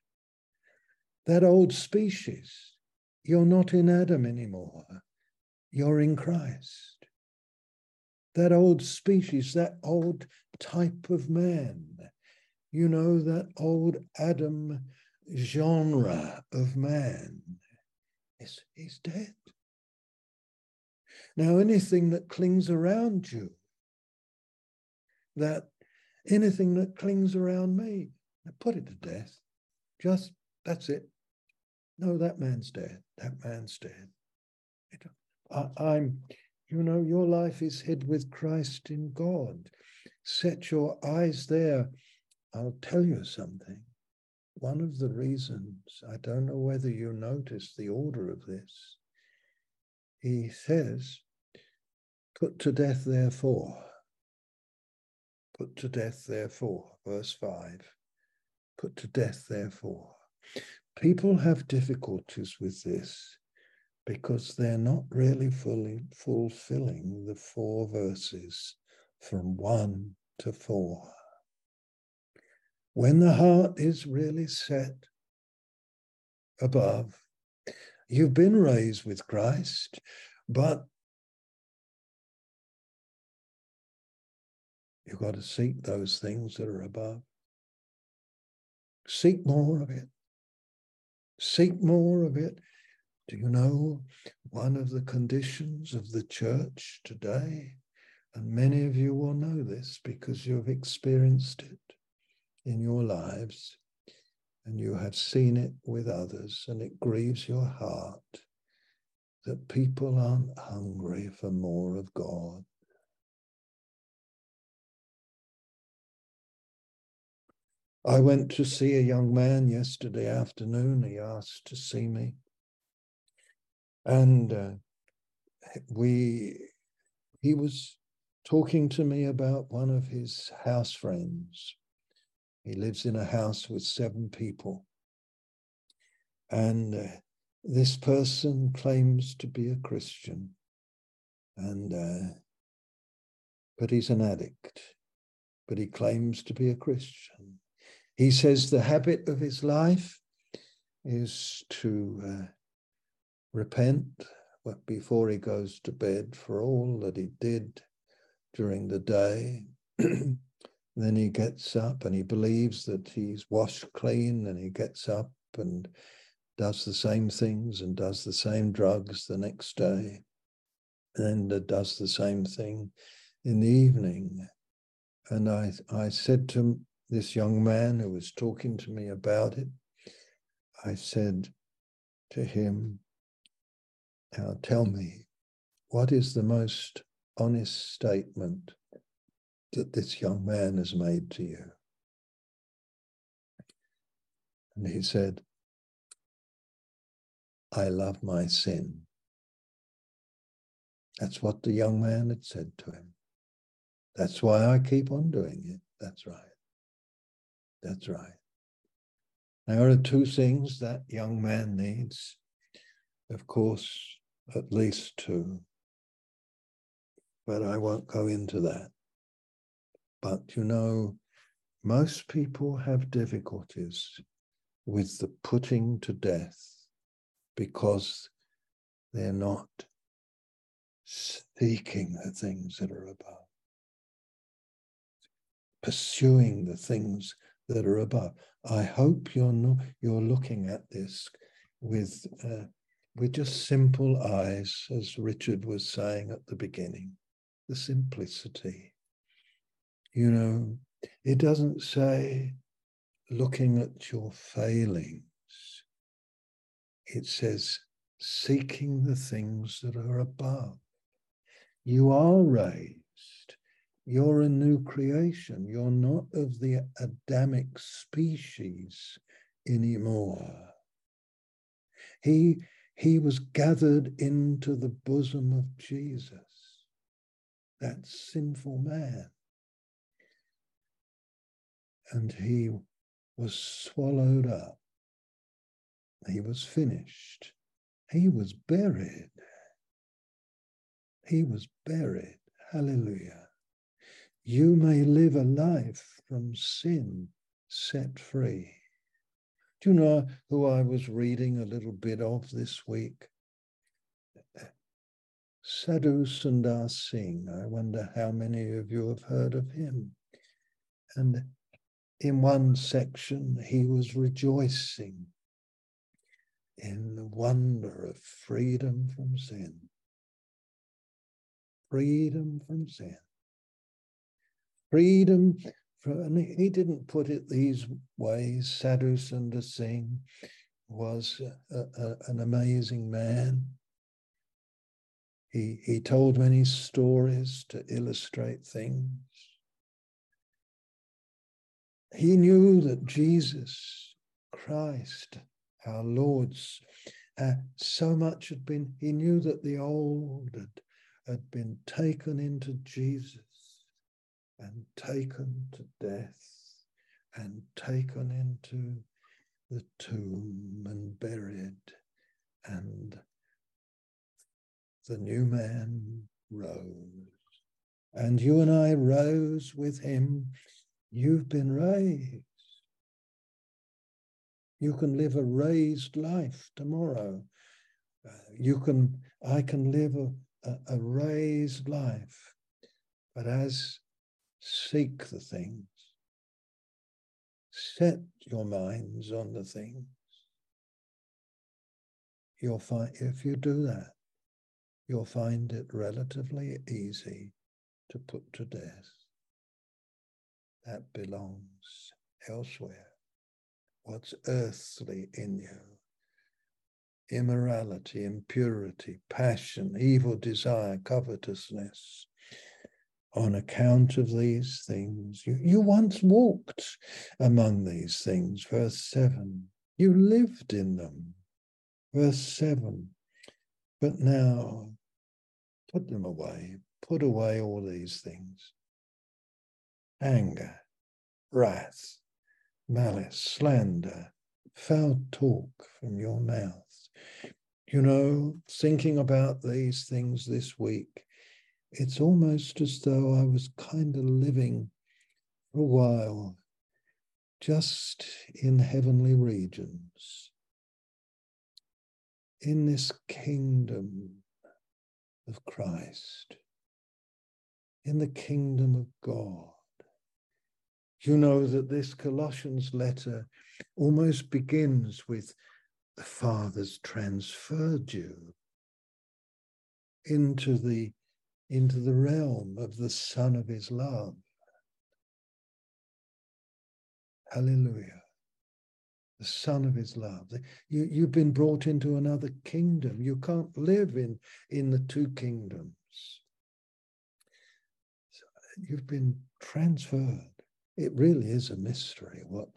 That old species, you're not in Adam anymore. You're in Christ. That old species, that old type of man, you know, that old Adam genre of man is, is dead. Now, anything that clings around you, that anything that clings around me. Put it to death. Just that's it. No, that man's dead. That man's dead. It, I, am you know, your life is hid with Christ in God. Set your eyes there. I'll tell you something. One of the reasons, I don't know whether you notice the order of this, he says, put to death, therefore Put to death, therefore, verse 5. Put to death, therefore. People have difficulties with this because they're not really fully fulfilling the four verses from 1 to 4. When the heart is really set above, you've been raised with Christ, but You've got to seek those things that are above. Seek more of it. Seek more of it. Do you know one of the conditions of the church today? And many of you will know this because you've experienced it in your lives and you have seen it with others, and it grieves your heart that people aren't hungry for more of God. I went to see a young man yesterday afternoon. He asked to see me. And uh, we, he was talking to me about one of his house friends. He lives in a house with seven people. And uh, this person claims to be a Christian. And, uh, but he's an addict. But he claims to be a Christian. He says the habit of his life is to uh, repent before he goes to bed for all that he did during the day. then he gets up and he believes that he's washed clean and he gets up and does the same things and does the same drugs the next day and does the same thing in the evening. And I, I said to this young man who was talking to me about it, I said to him, Now tell me, what is the most honest statement that this young man has made to you? And he said, I love my sin. That's what the young man had said to him. That's why I keep on doing it. That's right. That's right. Now, There are two things that young man needs. Of course, at least two. But I won't go into that. But you know, most people have difficulties with the putting to death because they're not seeking the things that are above, pursuing the things that are above. I hope you're not, you're looking at this with uh, with just simple eyes, as Richard was saying at the beginning, the simplicity. You know, it doesn't say looking at your failings. It says seeking the things that are above. You are raised. You're a new creation. You're not of the Adamic species anymore. He, he was gathered into the bosom of Jesus, that sinful man. And he was swallowed up. He was finished. He was buried. He was buried. Hallelujah. You may live a life from sin set free. Do you know who I was reading a little bit of this week? Sadhu Sundar Singh. I wonder how many of you have heard of him. And in one section, he was rejoicing in the wonder of freedom from sin. Freedom from sin. Freedom from, and he didn't put it these ways. Sadhu Sundar Singh was a, a, an amazing man. He, he told many stories to illustrate things. He knew that Jesus Christ our Lord's. Uh, so much had been, he knew that the old had, had been taken into Jesus and taken to death and taken into the tomb and buried. And the new man rose. And you and I rose with him. You've been raised. You can live a raised life tomorrow. Uh, you can, I can live a, a, a raised life, but as seek the things, set your minds on the things. You'll find, if you do that, you'll find it relatively easy to put to death. That belongs elsewhere what's earthly in you immorality, impurity, passion, evil desire, covetousness. On account of these things, you, you once walked among these things. Verse 7. You lived in them. Verse 7. But now put them away. Put away all these things anger, wrath, malice, slander, foul talk from your mouth. You know, thinking about these things this week, it's almost as though I was kind of living for a while just in heavenly regions, in this kingdom of Christ, in the kingdom of God you know that this Colossians letter almost begins with the Father's transferred you into the into the realm of the Son of His love. Hallelujah. The Son of His love. You, you've been brought into another kingdom. You can't live in, in the two kingdoms. You've been transferred. It really is a mystery. What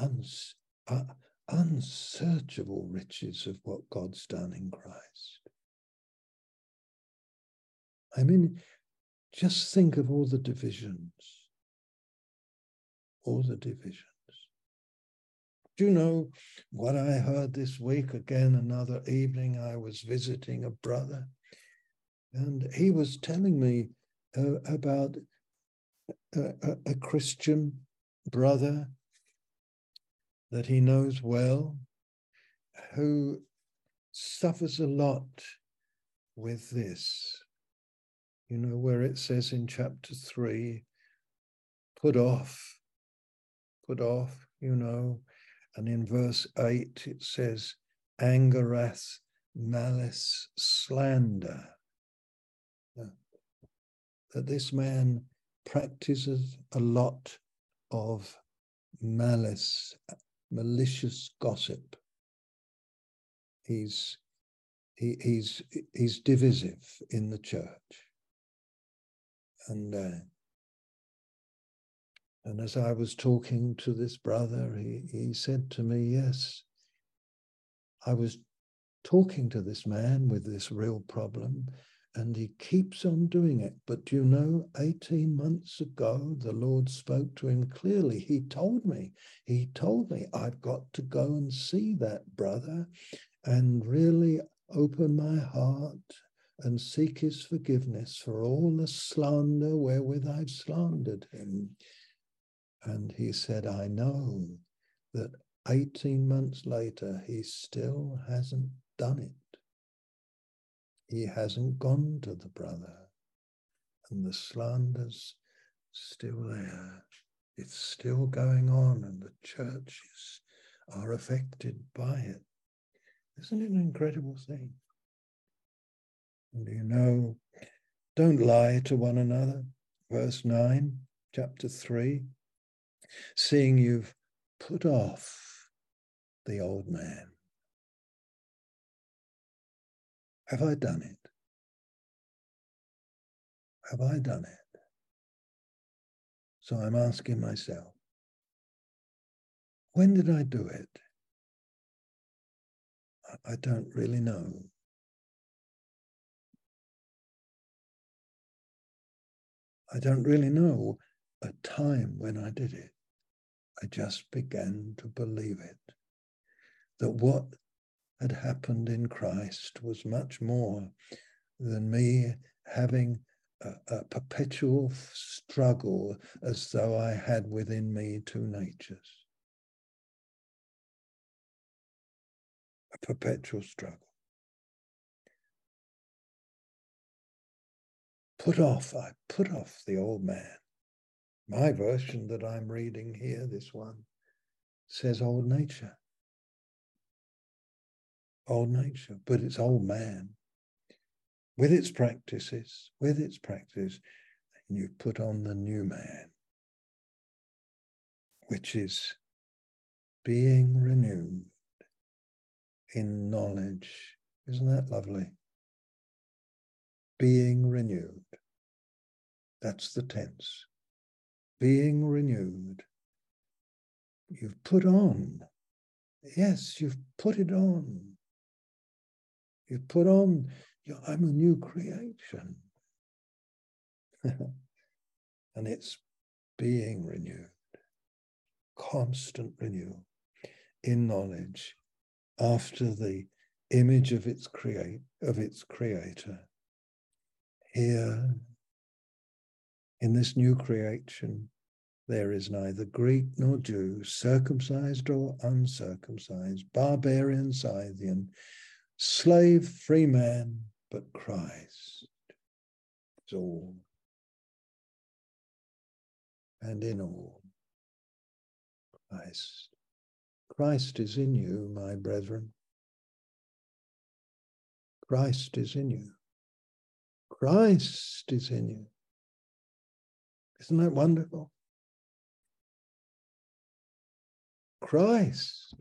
uns, I, unsearchable riches of what God's done in Christ. I mean, just think of all the divisions, all the divisions. Do you know what I heard this week? Again, another evening, I was visiting a brother, and he was telling me uh, about a, a, Christian brother that he knows well who suffers a lot with this. You know, where it says in chapter three, put off, put off, you know, and in verse eight it says, anger, wrath, malice, slander. That this man practices a lot of malice, malicious gossip. He's he, he's he's divisive in the church, and uh, and as I was talking to this brother, he he said to me, "Yes, I was talking to this man with this real problem, and he keeps on doing it. But you know, 18 months ago, the Lord spoke to him clearly. He told me, He told me, I've got to go and see that brother and really open my heart and seek his forgiveness for all the slander wherewith I've slandered him. And he said, I know that 18 months later, he still hasn't done it he hasn't gone to the brother, and the slander's still there. It's still going on, and the churches are affected by it. Isn't it an incredible thing? And you know, don't lie to one another. Verse 9, chapter 3 seeing you've put off the old man Have I done it? Have I done it? So I'm asking myself, when did I do it? I don't really know. I don't really know a time when I did it. I just began to believe it. That what had happened in Christ was much more than me having a, a, perpetual struggle as though I had within me two natures. A perpetual struggle. Put off, I put off the old man. My version that I'm reading here, this one, says old nature old nature, but it's old man with its practices, with its practice, and you put on the new man, which is being renewed in knowledge. Isn't that lovely? Being renewed. That's the tense. Being renewed. You've put on. Yes, you've put it on. You put on, I'm a new creation. and it's being renewed, constant renewal in knowledge after the image of its create of its creator. Here in this new creation, there is neither Greek nor Jew, circumcised or uncircumcised, barbarian, Scythian, slave, free man, but Christ is all and in all. Christ. Christ is in you, my brethren. Christ is in you. Christ is in you. Isn't that wonderful? Christ.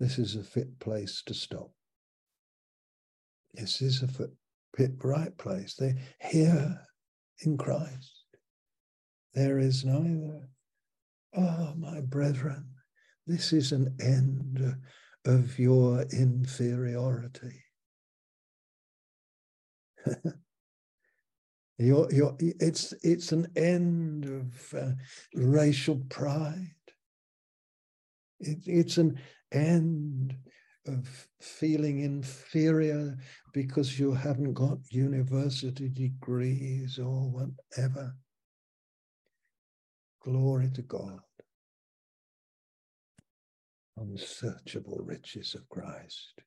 This is a fit place to stop. This is a fit, right place. They're here in Christ. There is neither, oh, my brethren, This is an end of your inferiority. you're, you're, it's, it's an end of uh, racial pride. It, it's an end of feeling inferior because you haven't got university degrees or whatever. Glory to God. Unsearchable riches of Christ.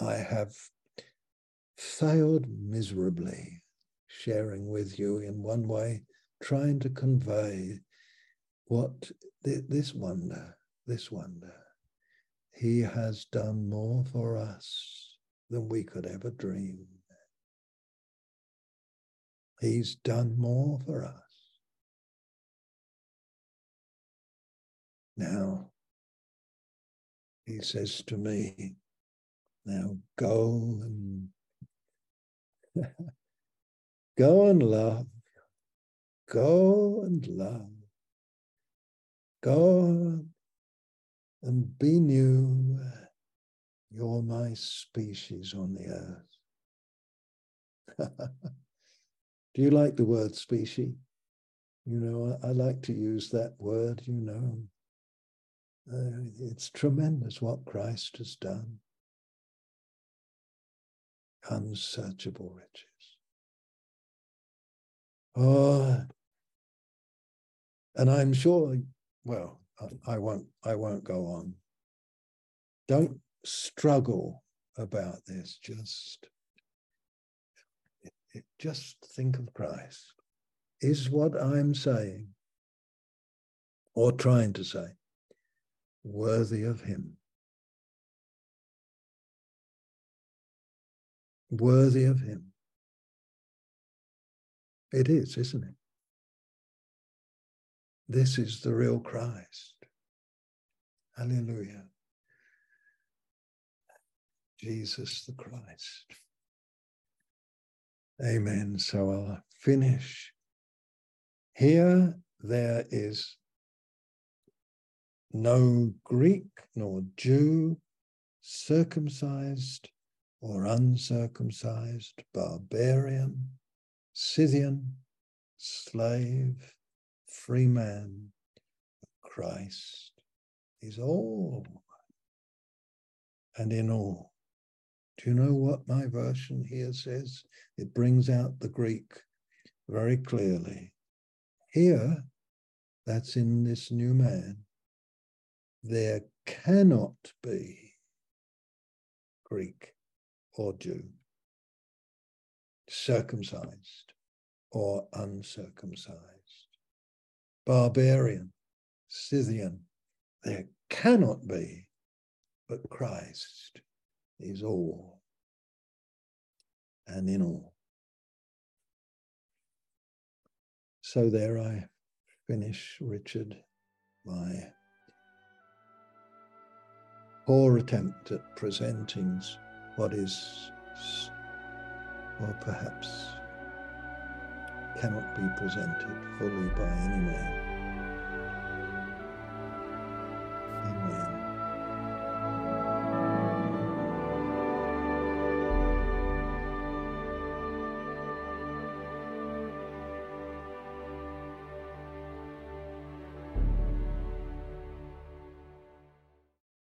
I have failed miserably sharing with you in one way, trying to convey what this wonder, this wonder. He has done more for us than we could ever dream. He's done more for us. Now, he says to me, now go and go and love. Go and love. Go and be new. You're my species on the earth. Do you like the word species? You know, I, I, like to use that word, you know. Uh, it's tremendous what Christ has done. Unsearchable riches. Oh, and I'm sure, well, I, won't, I won't go on. Don't struggle about this. Just, just think of Christ. Is what I'm saying or trying to say worthy of him. Worthy of him. It is, isn't it? This is the real Christ. Hallelujah. Jesus the Christ. Amen. So I'll finish. Here there is no Greek nor Jew, circumcised or uncircumcised, barbarian, Scythian, slave, free man, Christ is all and in all. Do you know what my version here says? It brings out the Greek very clearly. Here, that's in this new man, there cannot be Greek or Jew, circumcised or uncircumcised, barbarian, Scythian. There cannot be, but Christ is all and in all. So there I finish, Richard, my poor attempt at presenting what is, or perhaps cannot be presented fully by any man.